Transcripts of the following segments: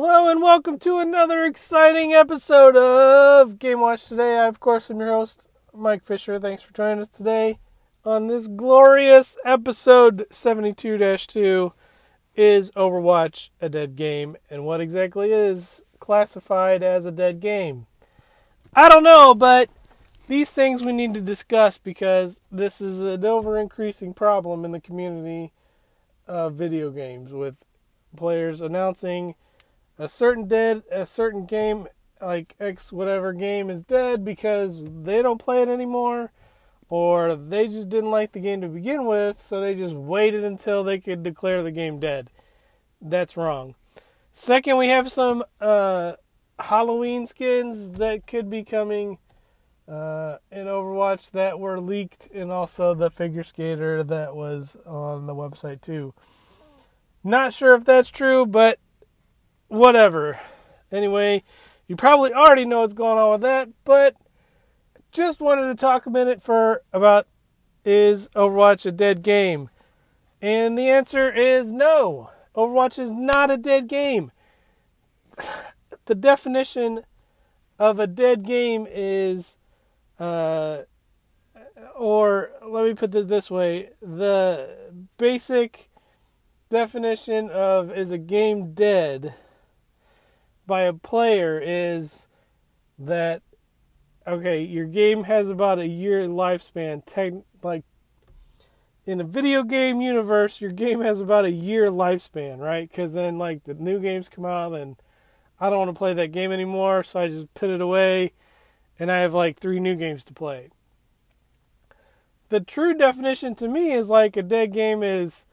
Hello and welcome to another exciting episode of Game Watch today. I, of course, am your host, Mike Fisher. Thanks for joining us today on this glorious episode 72 2. Is Overwatch a dead game? And what exactly is classified as a dead game? I don't know, but these things we need to discuss because this is an ever increasing problem in the community of video games with players announcing a certain dead a certain game like X whatever game is dead because they don't play it anymore or they just didn't like the game to begin with, so they just waited until they could declare the game dead. That's wrong. Second, we have some uh, Halloween skins that could be coming uh, in Overwatch that were leaked, and also the figure skater that was on the website too. Not sure if that's true, but whatever. Anyway, you probably already know what's going on with that, but just wanted to talk a minute for about is Overwatch a dead game? And the answer is no. Overwatch is not a dead game. The definition of a dead game is uh, or let me put this this way the basic definition of is a game dead by a player is that okay your game has about a year lifespan tech, like in a video game universe your game has about a year lifespan right because then like the new games come out and i don't want to play that game anymore so i just put it away and I have like three new games to play. The true definition to me is like a dead game is,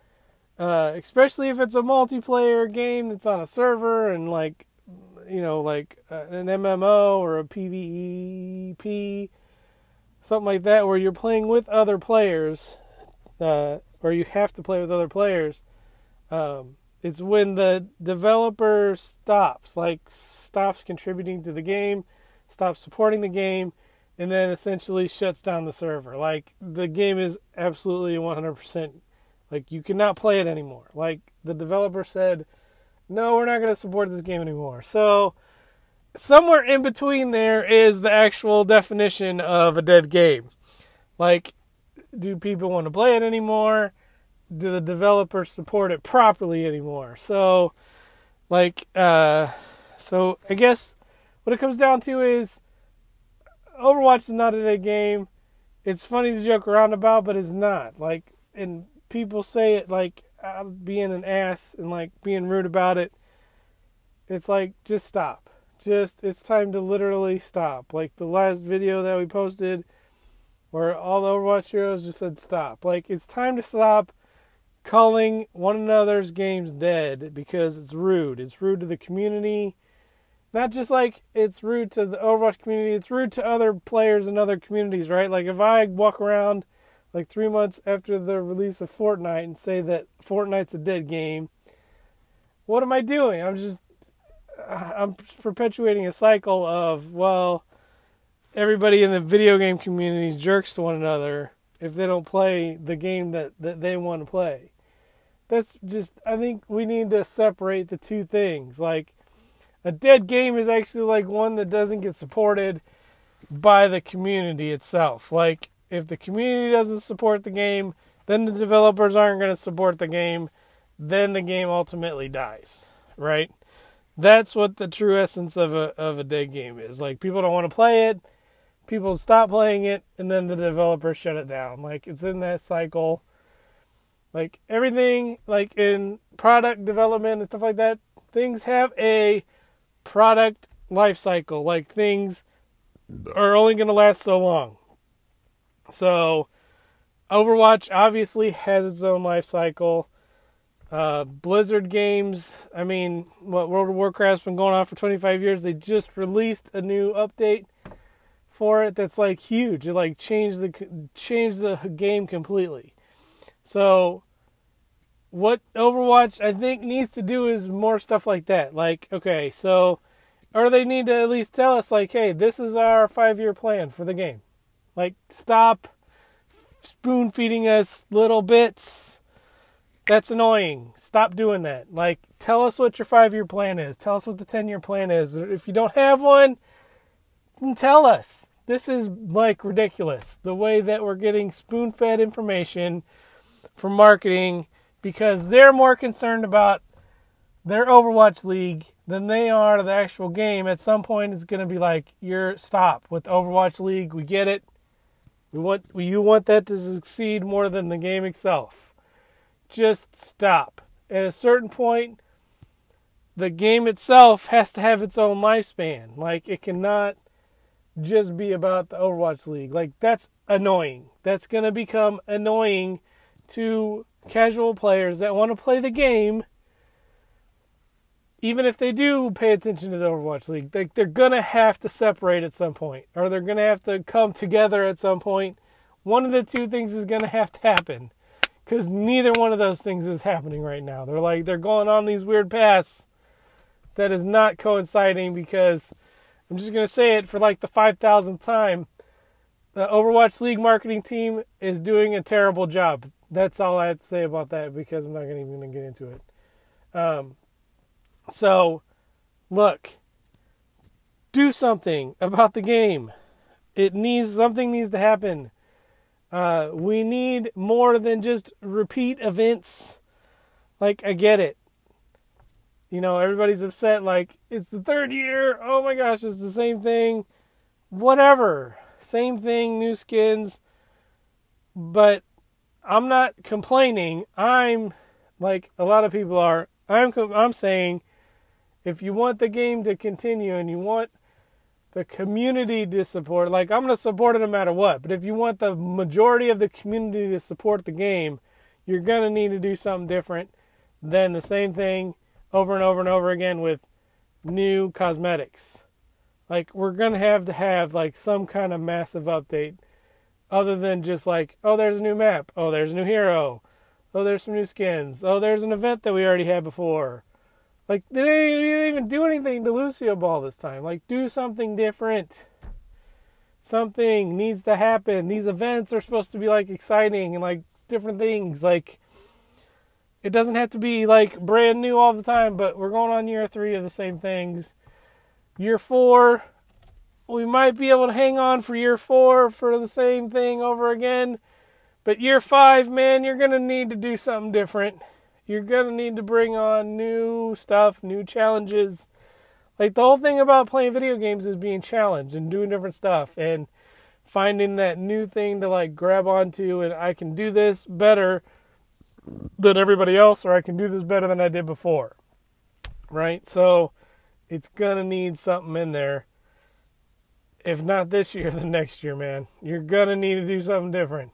uh, especially if it's a multiplayer game that's on a server and like, you know, like uh, an MMO or a PvEP, something like that, where you're playing with other players, uh, or you have to play with other players. Um, it's when the developer stops, like stops contributing to the game stops supporting the game, and then essentially shuts down the server. Like the game is absolutely 100% like you cannot play it anymore. Like the developer said, "No, we're not going to support this game anymore." So somewhere in between there is the actual definition of a dead game. Like do people want to play it anymore? Do the developers support it properly anymore? So like uh so I guess what it comes down to is Overwatch is not a dead game. It's funny to joke around about, but it's not. Like, and people say it like Being an ass and like being rude about it. It's like just stop. Just it's time to literally stop. Like the last video that we posted, where all the Overwatch heroes just said stop. Like it's time to stop calling one another's games dead because it's rude. It's rude to the community not just like it's rude to the Overwatch community, it's rude to other players in other communities, right? Like if I walk around like three months after the release of Fortnite and say that Fortnite's a dead game, what am I doing? I'm just uh, I'm perpetuating a cycle of well, everybody in the video game community is jerks to one another if they don't play the game that, that they want to play. That's just I think we need to separate the two things. Like a dead game is actually like one that doesn't get supported by the community itself. Like if the community doesn't support the game, then the developers aren't going to support the game, then the game ultimately dies, right? That's what the true essence of a of a dead game is. Like people don't want to play it, people stop playing it, and then the developers shut it down. Like it's in that cycle. Like everything, like in product development and stuff like that, things have a product life cycle. Like things are only going to last so long. So, Overwatch obviously has its own life cycle. Uh, Blizzard games, I mean, what World of Warcraft's been going on for 25 years. They just released a new update for it that's like huge. It like changed the changed the game completely. So, what Overwatch I think needs to do is more stuff like that. Like, okay, so or they need to at least tell us like, hey, this is our five year plan for the game. Like, stop spoon feeding us little bits That's annoying. Stop doing that. Like, tell us what your five year plan is. Tell us what the 10 year plan is. If you don't have one, then tell us. This is like ridiculous. The way that we're getting spoon fed information from marketing because they're more concerned about their Overwatch League than they are the actual game. At some point, it's going to be like, you're stop with Overwatch League. We get it. We want you want that to succeed more than the game itself. Just stop. At a certain point, the game itself has to have its own lifespan. Like it cannot just be about the Overwatch League. Like that's annoying. That's going to become annoying to casual players that want to play the game even if they do pay attention to the Overwatch League, they, they're going to have to separate at some point, or they're going to have to come together at some point. One of the two things is going to have to happen, because neither one of those things is happening right now. They're like they're going on these weird paths that is not coinciding. Because I'm just going to say it for like the five thousandth time. The Overwatch League marketing team is doing a terrible job. That's all I have to say about that because I'm not even going to get into it. Um, so, look, do something about the game. It needs something needs to happen. Uh, we need more than just repeat events. Like I get it. You know, everybody's upset. Like it's the third year. Oh my gosh, it's the same thing. Whatever, same thing, new skins. But I'm not complaining. I'm like a lot of people are. I'm I'm saying if you want the game to continue and you want the community to support, like I'm going to support it no matter what, but if you want the majority of the community to support the game, you're going to need to do something different than the same thing over and over and over again with new cosmetics. Like we're going to have to have like some kind of massive update other than just like, oh, there's a new map. Oh, there's a new hero. Oh, there's some new skins. Oh, there's an event that we already had before. Like they didn't even do anything to Lucio Ball this time. Like do something different. Something needs to happen. These events are supposed to be like exciting and like different things. Like it doesn't have to be like brand new all the time, but we're going on year three of the same things. Year four, we might be able to hang on for year four for the same thing over again. But year five, man, you're going to need to do something different you're going to need to bring on new stuff, new challenges. Like the whole thing about playing video games is being challenged and doing different stuff and finding that new thing to like grab onto and I can do this better than everybody else or I can do this better than I did before. Right? So it's going to need something in there. If not this year, the next year, man. You're going to need to do something different.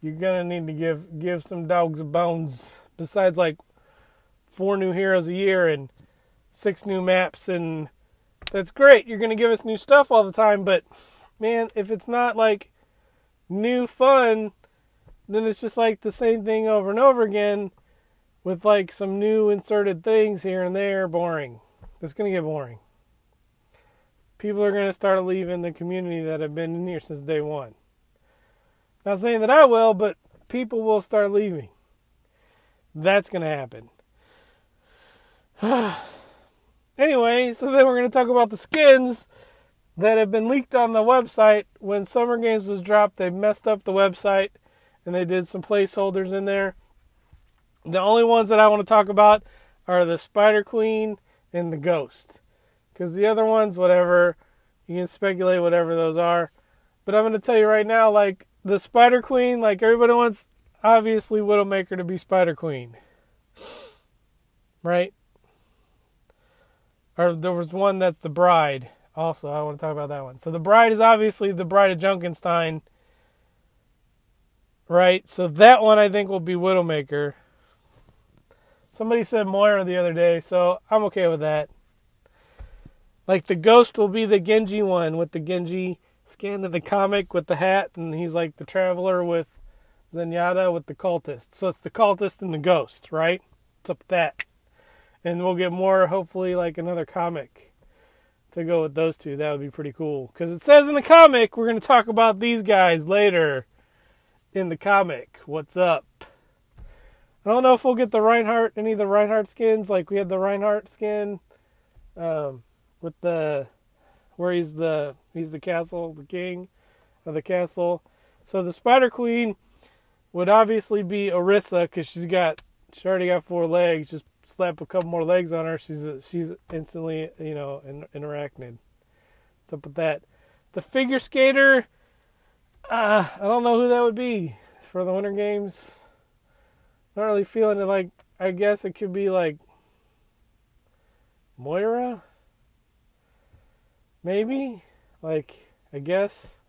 You're going to need to give give some dogs a bones besides like four new heroes a year and six new maps and that's great. You're going to give us new stuff all the time, but man, if it's not like new fun, then it's just like the same thing over and over again with like some new inserted things here and there. Boring. It's going to get boring. People are going to start leaving the community that have been in here since day one. Not saying that I will, but people will start leaving. That's going to happen. anyway, so then we're going to talk about the skins that have been leaked on the website. When Summer Games was dropped, they messed up the website and they did some placeholders in there. The only ones that I want to talk about are the Spider Queen and the Ghost. Because the other ones, whatever, you can speculate whatever those are. But I'm going to tell you right now, like, the Spider Queen, like, everybody wants obviously Widowmaker to be Spider Queen. Right? Or there was one that's the bride. Also, I want to talk about that one. So the bride is obviously the bride of Junkenstein. Right? So that one I think will be Widowmaker. Somebody said Moira the other day, so I'm okay with that. Like the ghost will be the Genji one with the Genji skin of the comic with the hat, and he's like the traveler with Zenyatta with the cultist. So it's the cultist and the ghost, right? It's up that. And we'll get more, hopefully, like another comic to go with those two. That would be pretty cool. Because it says in the comic, we're going to talk about these guys later in the comic. What's up? I don't know if we'll get the Reinhardt any of the Reinhardt skins. Like we had the Reinhardt skin, um, with the where he's the he's the castle, the king of the castle. So the Spider Queen would obviously be Orisa because she's got she already got four legs. Just slap a couple more legs on her, she's she's instantly you know an, an arachnid. What's up with that? The figure skater. Uh, I don't know who that would be for the Winter Games. Not really feeling it. Like I guess it could be like Moira. Maybe. Like I guess.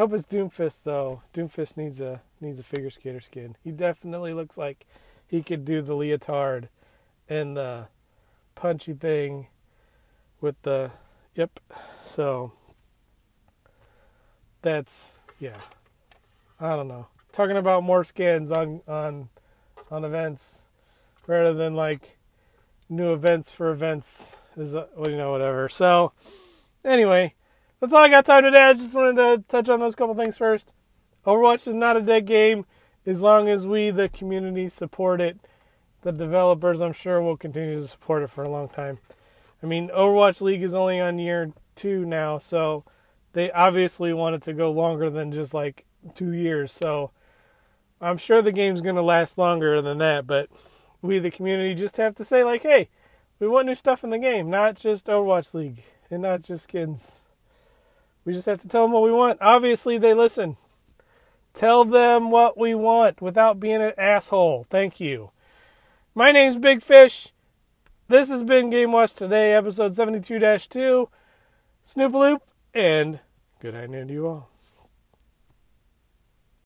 Hope it's Doomfist though. Doomfist needs a needs a figure skater skin. He definitely looks like he could do the leotard and the punchy thing with the yep. So that's yeah. I don't know. Talking about more skins on on on events rather than like new events for events is uh, you know whatever. So anyway, that's all I got time today. I just wanted to touch on those couple things first. Overwatch is not a dead game as long as we the community support it. The developers I'm sure will continue to support it for a long time. I mean, Overwatch League is only on year 2 now, so they obviously wanted to go longer than just like 2 years. So I'm sure the game's going to last longer than that, but we, the community, just have to say, like, hey, we want new stuff in the game, not just Overwatch League and not just skins. We just have to tell them what we want. Obviously, they listen. Tell them what we want without being an asshole. Thank you. My name's Big Fish. This has been Game Watch Today, episode 72 2. Snoopaloop, and good night to you all.